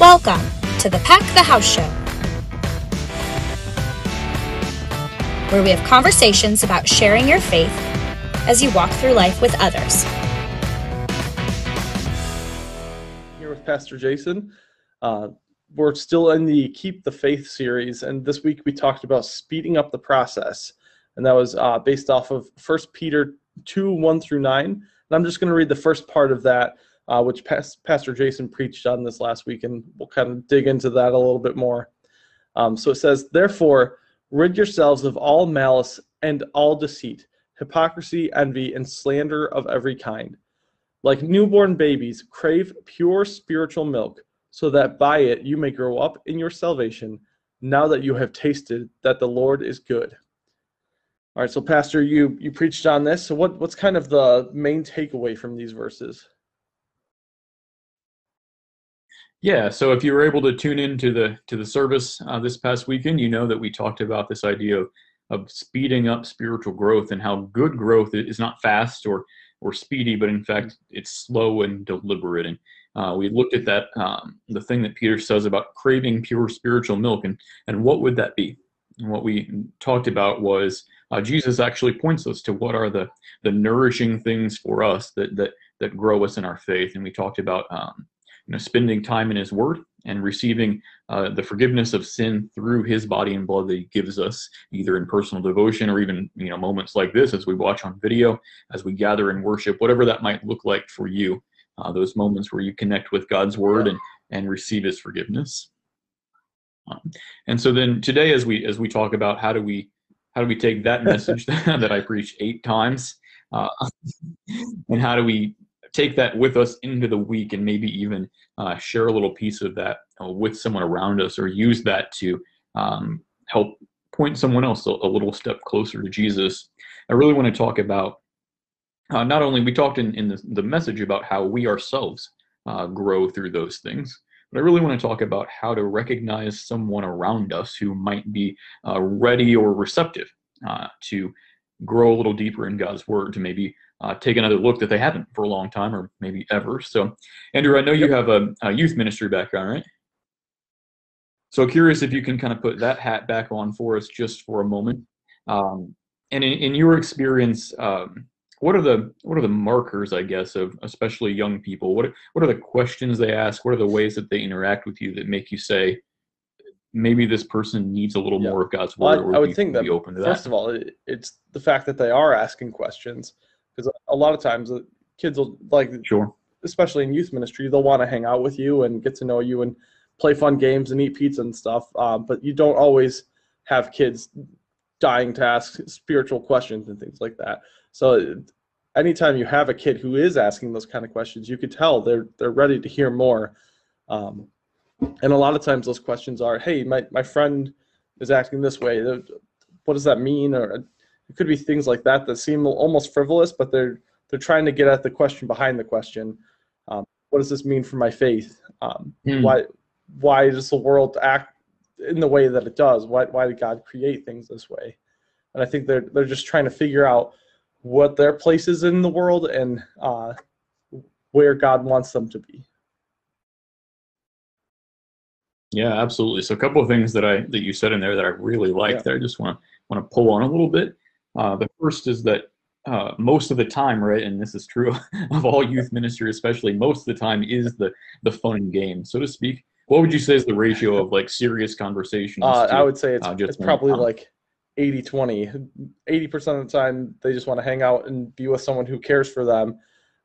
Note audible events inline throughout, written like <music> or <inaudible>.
Welcome to the Pack the House Show, where we have conversations about sharing your faith as you walk through life with others. Here with Pastor Jason. Uh, we're still in the Keep the Faith series, and this week we talked about speeding up the process, and that was uh, based off of First Peter 2 1 through 9. And I'm just going to read the first part of that uh, which Pas- Pastor Jason preached on this last week, and we'll kind of dig into that a little bit more. Um, so it says, Therefore, rid yourselves of all malice and all deceit, hypocrisy, envy, and slander of every kind. Like newborn babies, crave pure spiritual milk, so that by it you may grow up in your salvation, now that you have tasted that the Lord is good. All right, so Pastor, you you preached on this. So what what's kind of the main takeaway from these verses? Yeah, so if you were able to tune in to the to the service uh, this past weekend, you know that we talked about this idea of, of speeding up spiritual growth and how good growth is not fast or or speedy, but in fact it's slow and deliberate. And uh, we looked at that um, the thing that Peter says about craving pure spiritual milk and and what would that be? And what we talked about was uh, Jesus actually points us to what are the the nourishing things for us that that that grow us in our faith. And we talked about um, you know, spending time in His Word and receiving uh, the forgiveness of sin through His body and blood that He gives us, either in personal devotion or even you know moments like this as we watch on video, as we gather in worship, whatever that might look like for you. Uh, those moments where you connect with God's Word and and receive His forgiveness. Um, and so then today, as we as we talk about how do we how do we take that <laughs> message <laughs> that I preached eight times, uh, <laughs> and how do we take that with us into the week and maybe even uh, share a little piece of that uh, with someone around us or use that to um, help point someone else a, a, little step closer to Jesus. I really want to talk about uh, not only we talked in, in the, the, message about how we ourselves uh, grow through those things, but I really want to talk about how to recognize someone around us who might be uh, ready or receptive to grow a little deeper in God's Word, to maybe uh, take another look that they haven't for a long time or maybe ever. So, Andrew, I know you have a, a, youth ministry background, right? So, curious if you can kind of put that hat back on for us just for a moment. Um, and in, in, your experience, um, what are the what are the markers, I guess, of especially young people? What what are the questions they ask? What are the ways that they interact with you that make you say, maybe this person needs a little yeah. more of God's word? Well, I, I would think that open to first that? of all, it, it's the fact that they are asking questions because a lot of times kids will like sure. especially in youth ministry they'll want to hang out with you and get to know you and play fun games and eat pizza and stuff uh, but you don't always have kids dying to ask spiritual questions and things like that. So anytime you have a kid who is asking those kind of questions you could tell they're they're ready to hear more um, and a lot of times those questions are hey my, my friend is acting this way. What does that mean? or it could be things like that that seem almost frivolous, but they're they're trying to get at the question behind the question. Um, what does this mean for my faith? Um, mm. Why why does the world act in the way that it does? Why why did God create things this way? And I think they're they're just trying to figure out what their place is in the world and uh, where God wants them to be. Yeah, absolutely. So a couple of things that I that you said in there that I really like yeah. that I just want to want to pull on a little bit. Uh, the first is that uh, most of the time, right, and this is true <laughs> of all youth ministry, especially most of the time, is the the fun and game, so to speak. What would you say is the ratio of like serious conversations? Uh, to, I would say it's, uh, it's probably fun? like 80 20. 80% of the time, they just want to hang out and be with someone who cares for them.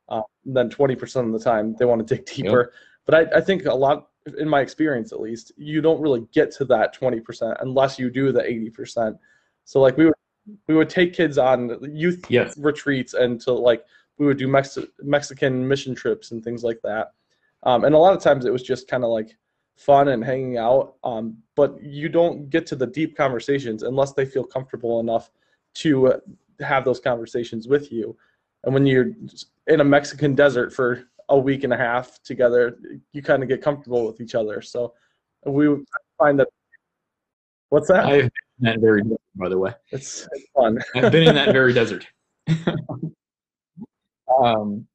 Uh, then 20% of the time, they want to dig deeper. Yep. But I, I think a lot, in my experience at least, you don't really get to that 20% unless you do the 80%. So, like, we would we would take kids on youth yes. retreats and to like we would do Mex- Mexican mission trips and things like that. Um, and a lot of times it was just kind of like fun and hanging out. Um, but you don't get to the deep conversations unless they feel comfortable enough to uh, have those conversations with you. And when you're in a Mexican desert for a week and a half together, you kind of get comfortable with each other. So we find that. What's that? I've that very by the way. It's, it's fun. <laughs> I've been in that very desert. <laughs> um,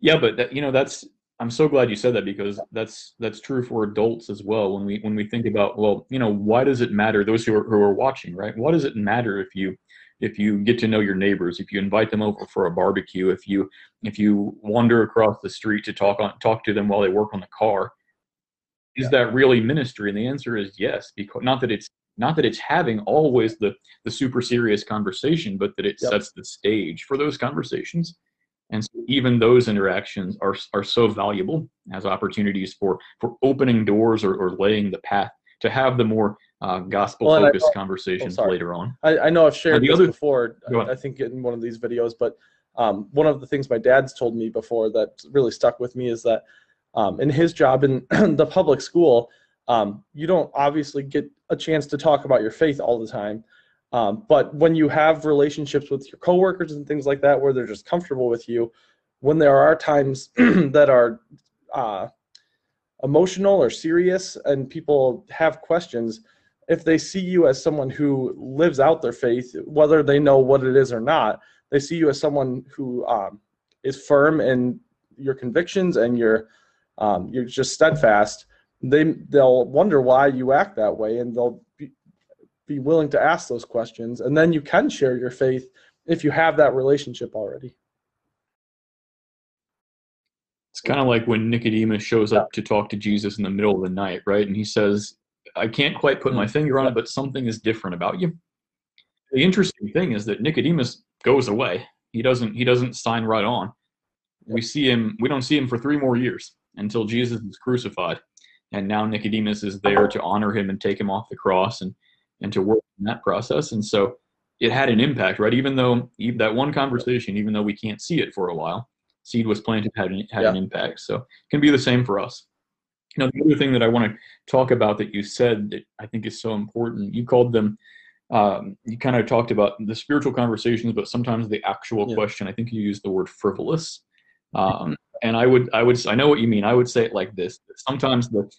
yeah, but that, you know that's I'm so glad you said that because that's that's true for adults as well. When we when we think about well, you know, why does it matter? Those who are who are watching, right? Why does it matter if you if you get to know your neighbors, if you invite them over for a barbecue, if you if you wander across the street to talk on talk to them while they work on the car, is yeah. that really ministry? And the answer is yes, because not that it's not that it's having always the the super serious conversation, but that it yep. sets the stage for those conversations and so even those interactions are, are so valuable as opportunities for, for opening doors or, or laying the path to have the more uh, gospel focused well, conversations oh, later on. I, I, know I've shared this other, before, I think in one of these videos, but um, one of the things my dad's told me before that really stuck with me is that um, in his job in <clears throat> the public school, um, you don't obviously get a chance to talk about your faith all the time. Um, but when you have relationships with your coworkers and things like that, where they're just comfortable with you, when there are times <clears throat> that are uh, emotional or serious and people have questions, if they see you as someone who lives out their faith, whether they know what it is or not, they see you as someone who um, is firm in your convictions and you're um, you're just steadfast. They they'll wonder why you act that way, and they'll be willing to ask those questions and then you can share your faith if you have that relationship already. It's kind of like when nicodemus shows up to talk to jesus in the middle of the night right? And he says i can't quite put my mm-hmm. finger on it but something is different about you. The interesting thing is that nicodemus goes away. He doesn't he doesn't sign right on. We see him we don't see him for three more years until jesus is crucified and now nicodemus is there to honor him and take him off the cross and and to work in that process. And so it had an impact, right? Even though that one conversation, even though we can't see it for a while, seed was planted, had an, had yeah. an impact. So it can be the same for us. You know, the other thing that I want to talk about that you said that I think is so important, you called them, um, you kind of talked about the spiritual conversations, but sometimes the actual yeah. question, I think you used the word frivolous. Um, and I would, I would, I know what you mean. I would say it like this: sometimes the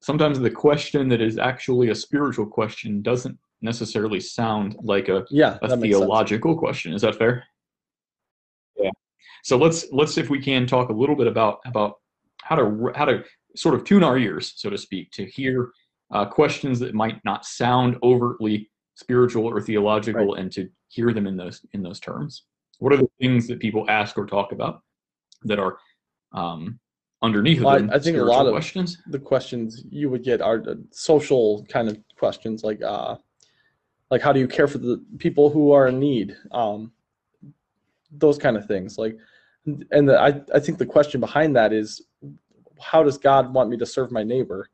sometimes the question that is actually a spiritual question doesn't necessarily sound like a, yeah, a theological question. Is that fair? Yeah. So let's let's if we can talk a little bit about about how to how to sort of tune our ears, so to speak, to hear uh, questions that might not sound overtly spiritual or theological, right. and to hear them in those in those terms. What are the things that people ask or talk about that are um, underneath well, of them. I, I think a lot of questions. the questions you would get are social kind of questions, like uh, like how do you care for the people who are in need, um, those kind of things. Like, and the, I I think the question behind that is, how does God want me to serve my neighbor?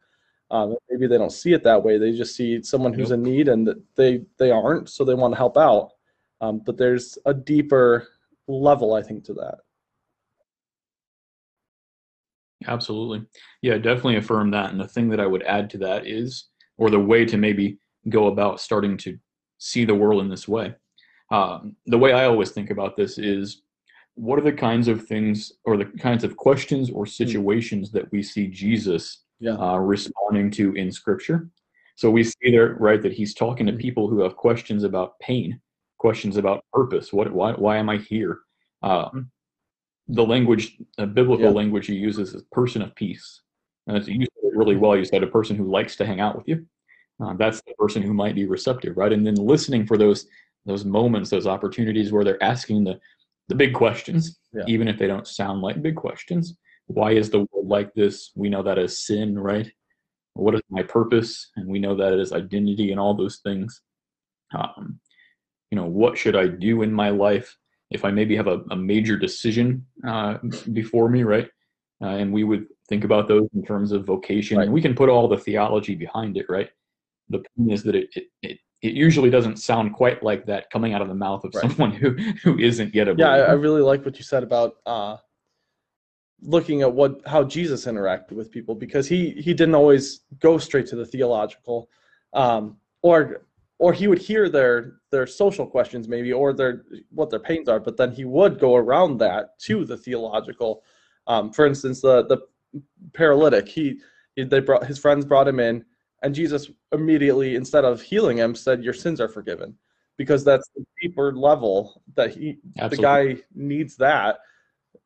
Um, maybe they don't see it that way. They just see someone who's in need and they they aren't, so they want to help out. Um, but there's a deeper level, I think, to that. Absolutely. Yeah, definitely affirm that. And the thing that I would add to that is, or the way to maybe go about starting to see the world in this way. Um, the way I always think about this is what are the kinds of things or the kinds of questions or hmm. situations that we see Jesus yeah. uh, responding to in Scripture? So we see there, right, that he's talking to hmm. people who have questions about pain, questions about purpose. What, why, why am I here? Um, the language, uh, biblical yeah. language he uses is person of peace. And you said it really well. You said a person who likes to hang out with you. Uh, that's the person who might be receptive, right? And then listening for those those moments, those opportunities where they're asking the the big questions, yeah. even if they don't sound like big questions. Why is the world like this? We know that as sin, right? What is my purpose? And we know that as identity and all those things. Um, you know, what should I do in my life? If I maybe have a, a major decision uh, before me, right? Uh, and we would think about those in terms of vocation, right. and we can put all the theology behind it, right? The point is that it, it, it, it usually doesn't sound quite like that coming out of the mouth of right. someone <laughs> who, who isn't yet a yeah. I, I, really like what you said about uh, looking at what how Jesus interacted with people because he he didn't always go straight to the theological, um, or or he would hear their their social questions maybe or their what their pains are but then he would go around that to the theological um, for instance the the paralytic he, he they brought his friends brought him in and jesus immediately instead of healing him said your sins are forgiven because that's the deeper level that he Absolutely. the guy needs that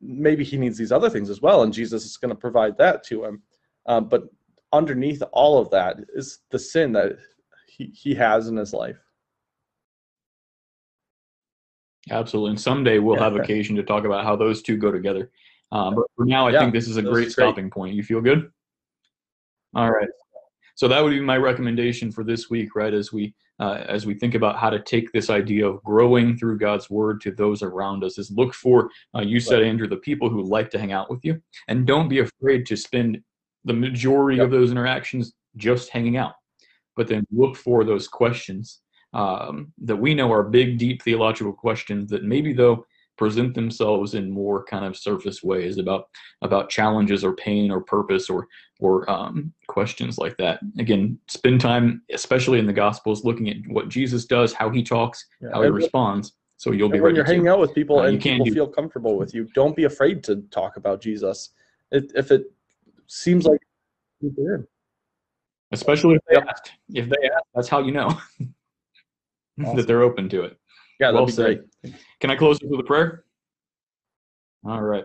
maybe he needs these other things as well, and Jesus is going to provide that to him. Um, but underneath all of that is the sin that he, he has in his life. Absolutely. And someday we'll have occasion to talk about how those two go together. Um, but for now, I Yeah, think this is a great is great. stopping point. You feel good? All right. So that would be my recommendation for this week, right? As we uh, as we think about how to take this idea of growing through God's word to those around us, is look for uh, you said Andrew the people who like to hang out with you, and don't be afraid to spend the majority of those interactions just hanging out, but then look for those questions um, that we know are big, deep theological questions that maybe though present themselves in more kind of surface ways about about challenges or pain or purpose or or um, questions like that. Again, spend time, especially in the Gospels, looking at what Jesus does, how he talks, Yeah. how he responds. So you'll be when ready you're hanging out with people Uh, you and people do- feel comfortable with you, don't be afraid to talk about Jesus. It, if it seems like. Especially if they ask. If they ask, that's how you know <laughs> Awesome. that they're open to it. yeah, that'd be great. Can I close with a prayer? All right.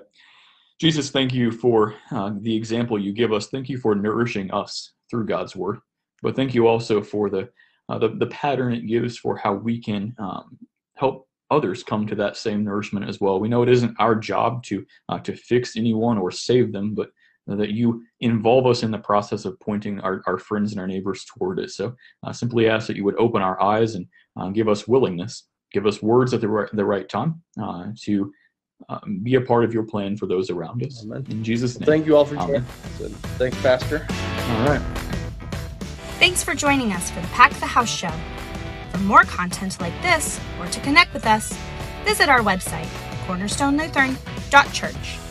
Jesus, thank you for uh, the example you give us. Thank you for nourishing us through God's word. But thank you also for the uh, the, the pattern it gives for how we can um, help others come to that same nourishment as well. We know it isn't our job to uh, to fix anyone or save them, but that you involve us in the process of pointing our, our friends and our neighbors toward it. So uh, simply ask that you would open our eyes and uh, give us willingness, give us words at the right, the right time uh, to um, be a part of your plan for those around us. Amen. In Jesus' name. Thank you all for joining us. Thanks, Pastor. All right. Thanks for joining us for the Pack the House show. For more content like this, or to connect with us, visit our website, cornerstonelutheran.church.